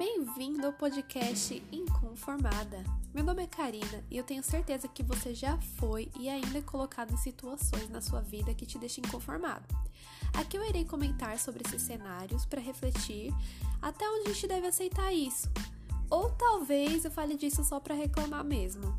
Bem-vindo ao podcast Inconformada. Meu nome é Karina e eu tenho certeza que você já foi e ainda é colocado em situações na sua vida que te deixam inconformado. Aqui eu irei comentar sobre esses cenários para refletir até onde a gente deve aceitar isso. Ou talvez eu fale disso só para reclamar mesmo.